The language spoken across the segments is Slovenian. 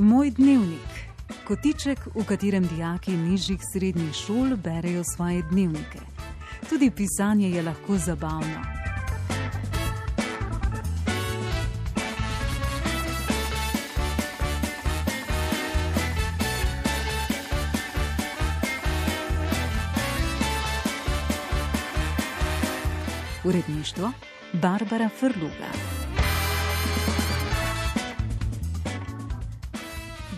Moj dnevnik. Kotiček, v katerem dijaki nižjih srednjih šol berejo svoje dnevnike. Tudi pisanje je lahko zabavno. Uredništvo Barbara Frluga.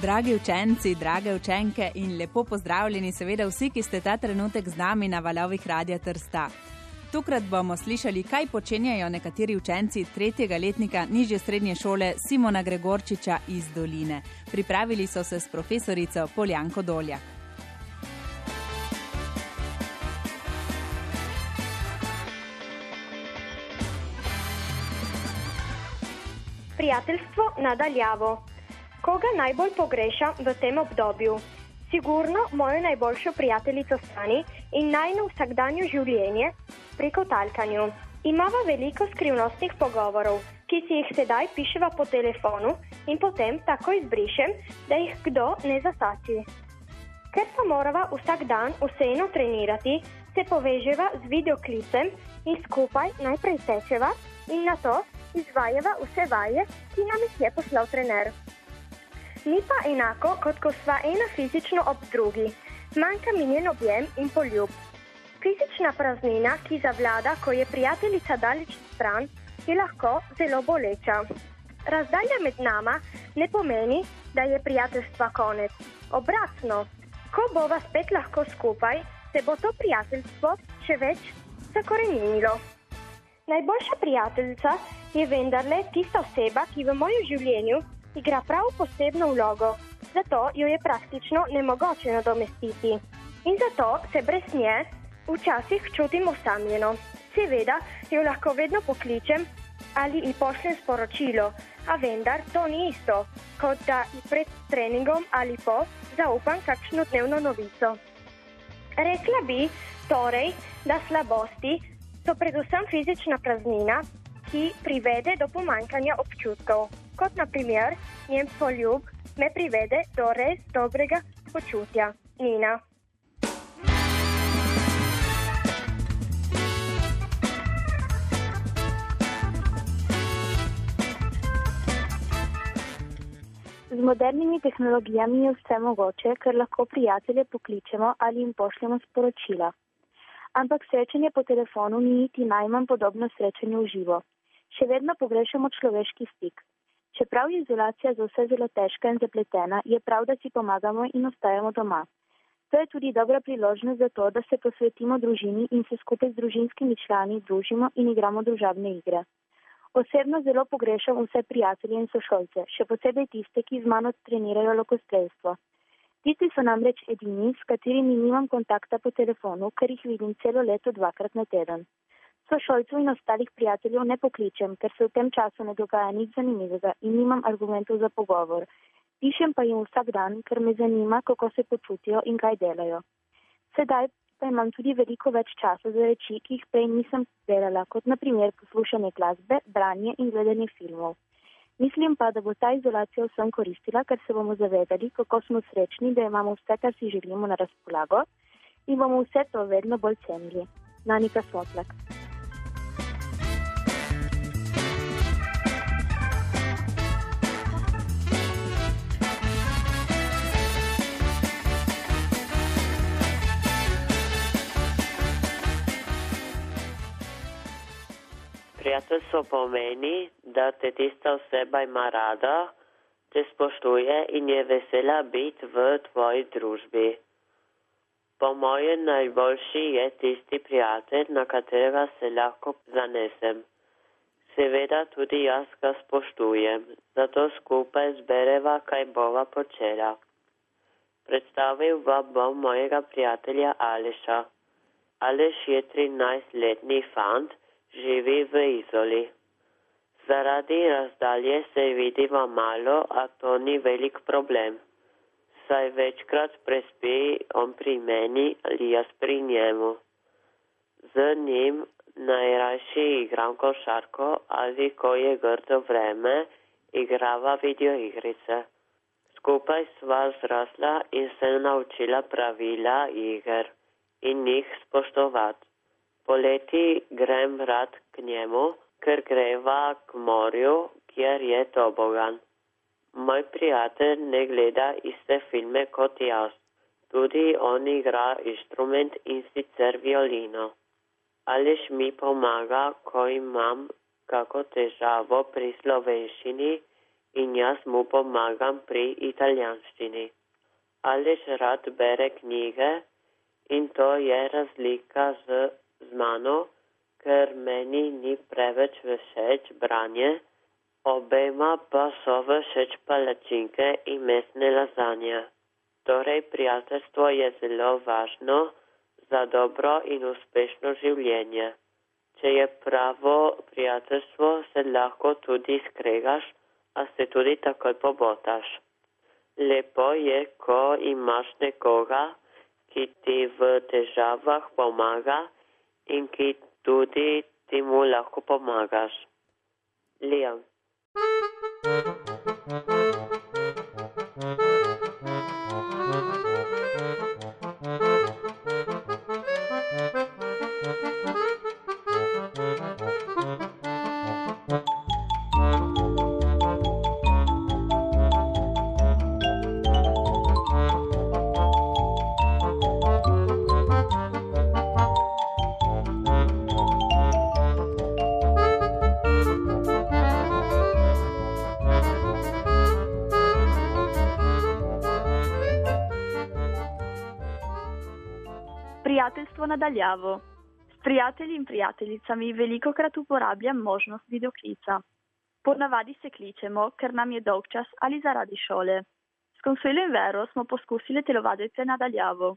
Dragi učenci, drage učenke in lepo pozdravljeni, seveda vsi, ki ste ta trenutek z nami na valovih Radia Trsta. Tokrat bomo slišali, kaj počenjajo nekateri učenci tretjega letnika nižje srednje šole Simona Gregorčiča iz Doline. Pripravili so se s profesorico Poljanko Doljak. Prijateljstvo nadaljavo. Koga najbolj pogrešam v tem obdobju? Sigurno mojo najboljšo prijateljico Sani in najno vsakdanje življenje preko talkanju. Imava veliko skrivnostnih pogovorov, ki si jih sedaj piševa po telefonu in potem tako izbrišem, da jih kdo ne zasači. Ker pa morava vsak dan vseeno trenirati, se poveževa z videoklicem in skupaj najprej tečeva in na to izvajava vse vaje, ki nam jih je poslal trener. Ni pa enako, kot ko sva ena fizično ob drugi. Manjka mi njen objem in poljub. Fizična praznina, ki zavlada, ko je prijateljica daleč stran, je lahko zelo boleča. Razdalja med nama ne pomeni, da je prijateljstva konec. Obratno, ko bova spet lahko skupaj, se bo to prijateljstvo še več zakorenilo. Najboljša prijateljica je vendarle tista oseba, ki v mojem življenju igra prav posebno vlogo, zato jo je praktično nemogoče nadomestiti. In zato se brez nje včasih čutim osamljeno. Seveda jo lahko vedno pokličem ali ji pošljem sporočilo, a vendar to ni isto, kot da ji pred treningom ali po zaupam kakšno dnevno novico. Rekla bi torej, da slabosti so predvsem fizična praznina, ki privede do pomankanja občutkov kot naprimer njen poljub, me privede do res dobrega počutja. Nina. Z modernimi tehnologijami je vse mogoče, ker lahko prijatelje pokličemo ali jim pošljemo sporočila. Ampak srečanje po telefonu ni niti najmanj podobno srečanju v živo. Še vedno pogrešamo človeški stik. Čeprav je izolacija za vse zelo težka in zapletena, je prav, da si pomagamo in ostajamo doma. To je tudi dobra priložnost za to, da se posvetimo družini in se skupaj z družinskimi člani družimo in igramo družabne igre. Osebno zelo pogrešam vse prijatelje in sošolce, še posebej tiste, ki z mano trenirajo lokostrelstvo. Tisti so namreč edini, s katerimi nimam kontakta po telefonu, ker jih vidim celo leto dvakrat na teden sošolcev in ostalih prijateljev ne pokličem, ker se v tem času ne dogaja nič zanimivega in nimam argumentov za pogovor. Pišem pa jim vsak dan, ker me zanima, kako se počutijo in kaj delajo. Sedaj pa imam tudi veliko več časa za reči, ki jih prej nisem delala, kot naprimer poslušanje glasbe, branje in gledanje filmov. Mislim pa, da bo ta izolacija vsem koristila, ker se bomo zavedali, kako smo srečni, da imamo vse, kar si želimo na razpolago in bomo vse to vedno bolj cenili. Nanika Sotlak. Prijateljstvo pomeni, da te tista oseba ima rada, te spoštuje in je vesela biti v tvoji družbi. Po mojem najboljši je tisti prijatelj, na katerega se lahko zanesem. Seveda tudi jaz ga spoštujem, zato skupaj zbereva, kaj bova počela. Predstavil vam bom mojega prijatelja Aleša. Aleš je 13-letni fant, živi v izoli. Zaradi razdalje se vidimo malo, a to ni velik problem. Saj večkrat prespi on pri meni ali jaz pri njemu. Z njim najrajši igram košarko ali ko je grdo vreme, igrava videoigrice. Skupaj sva zrasla in se naučila pravila iger in jih spoštovati. Poleti grem rad k njemu, ker greva k morju, kjer je tobogan. Moj prijatelj ne gleda iste filme kot jaz. Tudi on igra inštrument in sicer violino. Ališ mi pomaga, ko imam kako težavo pri slovenščini in jaz mu pomagam pri italijanščini. Ališ rad bere knjige in to je razlika z, z mano, ker meni ni preveč všeč branje, obema pa so všeč palačinke in mesne lazanje. Torej, prijateljstvo je zelo važno za dobro in uspešno življenje. Če je pravo prijateljstvo, se lahko tudi skregaš, a se tudi takoj pobotaš. Lepo je, ko imaš nekoga, ki ti v težavah pomaga in ki tudi ti mu lahko pomagaš. Liam. Nadaljavo. S prijatelji in prijateljicami veliko krat uporabljam možnost videoklica. Ponavadi se kličemo, ker nam je dolg čas ali zaradi šole. S Consuelo in Vero smo poskusili telovaditi nadaljavo.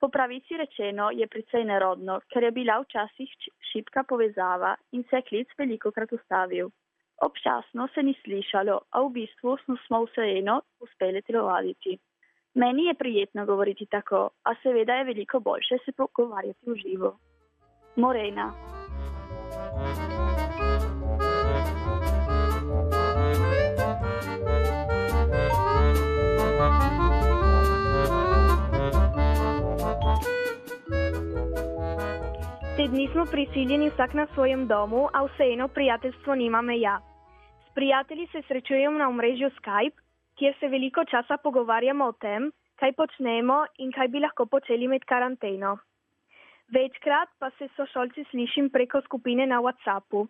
Po pravici rečeno je precej nerodno, ker je bila včasih šipka povezava in se je klic veliko krat ustavil. Občasno se ni slišalo, a v bistvu smo vseeno uspeli telovaditi. Meni je prijetno govoriti tako, a seveda je veliko boljše se pogovarjati v živo. Morena. Te dni smo prisiljeni vsak na svojem domu, a vseeno prijateljstvo nima meja. S prijatelji se srečujemo na omrežju Skype, kjer se veliko časa pogovarjamo o tem, kaj počnemo in kaj bi lahko počeli med karanteno. Večkrat pa se sošolci slišim preko skupine na WhatsAppu.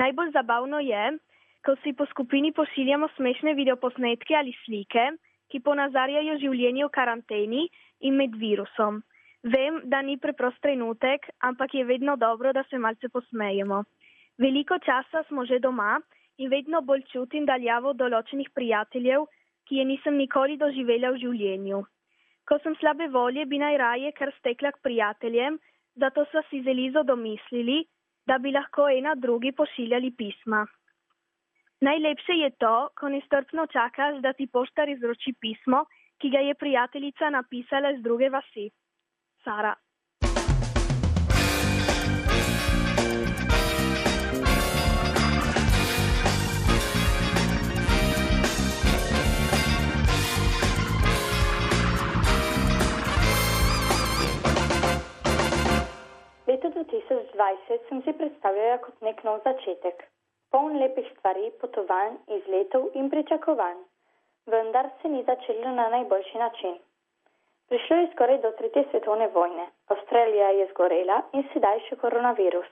Najbolj zabavno je, ko si po skupini pošiljamo smešne videoposnetke ali slike, ki ponazarjajo življenje v karanteni in med virusom. Vem, da ni preprost trenutek, ampak je vedno dobro, da se malce posmejemo. Veliko časa smo že doma in vedno bolj čutim daljavo določenih prijateljev, ki je nisem nikoli doživela v življenju. Ko sem slabe volje, bi najraje kar stekla k prijateljem, zato so si z Elizo domislili, da bi lahko ena drugi pošiljali pisma. Najlepše je to, ko nestrpno čakaš, da ti poštar izroči pismo, ki ga je prijateljica napisala z druge vasi. Sara. Leto 2020 sem si predstavljala kot nek nov začetek, poln lepih stvari, potovanj, izletov in pričakovanj. Vendar se ni začelo na najboljši način. Prišlo je skoraj do tretje svetovne vojne. Avstralija je zgorela in sedaj še koronavirus,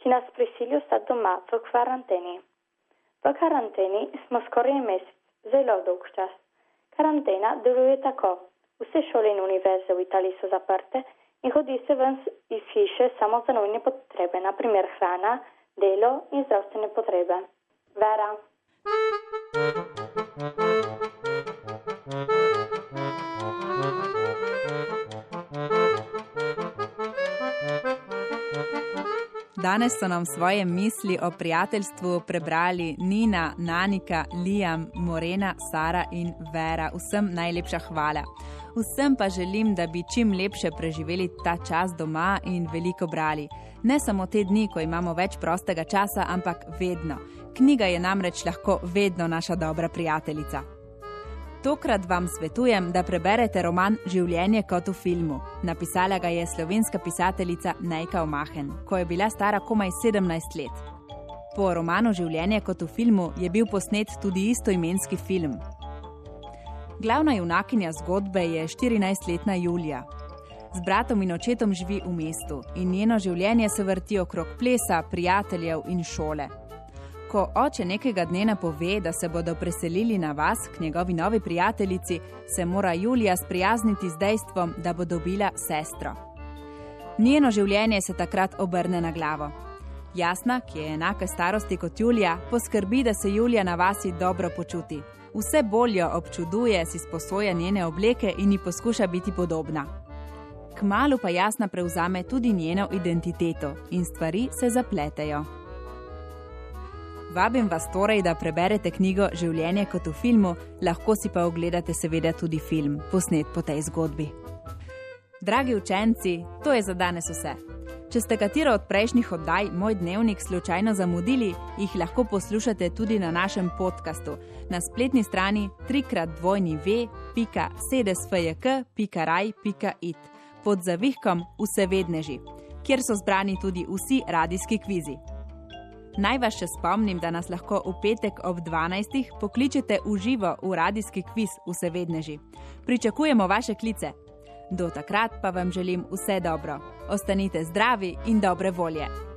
ki nas prisili ostati doma v karanteni. V karanteni smo skoraj mesec, zelo dolg čas. Karantena deluje tako. Vse šole in univerze v Italiji so zaprte in hodi se ven iz hiše samo za nujne potrebe, naprimer hrana, delo in zdravstvene potrebe. Vera. Danes so nam svoje misli o prijateljstvu prebrali Nina, Nanika, Liam, Morena, Sara in Vera. Vsem najlepša hvala. Vsem pa želim, da bi čim lepše preživeli ta čas doma in veliko brali. Ne samo te dni, ko imamo več prostega časa, ampak vedno. Knjiga je namreč lahko vedno naša dobra prijateljica. Tokrat vam svetujem, da preberete roman Življenje kot v filmu. Napisala ga je slovenska pisateljica Nejka Omahen, ko je bila stara komaj 17 let. Po romanu Življenje kot v filmu je bil posnet tudi istoimenski film. Glavna junakinja zgodbe je 14-letna Julija. Z bratom in očetom živi v mestu in njeno življenje se vrti okrog plesa, prijateljev in šole. Ko oče nekega dne napove, da se bodo preselili na vas k njegovi novi prijateljici, se mora Julija sprijazniti z dejstvom, da bo dobila sestro. Njeno življenje se takrat obrne na glavo. Jasna, ki je enake starosti kot Julija, poskrbi, da se Julija na vasi dobro počuti. Vse bolj jo občuduje, si sposoja njene obleke in ji poskuša biti podobna. Kmalu pa jasna prevzame tudi njeno identiteto in stvari se zapletejo. Vabim vas torej, da preberete knjigo Življenje kot v filmu, lahko si pa ogledate seveda tudi film, posnet po tej zgodbi. Dragi učenci, to je za danes vse. Če ste katero od prejšnjih oddaj Moj dnevnik slučajno zamudili, jih lahko poslušate tudi na našem podkastu na spletni strani trikratvojni.v.sedesfjk.raj.it pod zavihkom Vse vedneži, kjer so zbrani tudi vsi radijski kvizi. Naj vas še spomnim, da nas lahko v petek ob 12. pokličete v živo v radijski kviz Vse vedneži. Pričakujemo vaše klice. Do takrat pa vam želim vse dobro. Ostanite zdravi in dobre volje.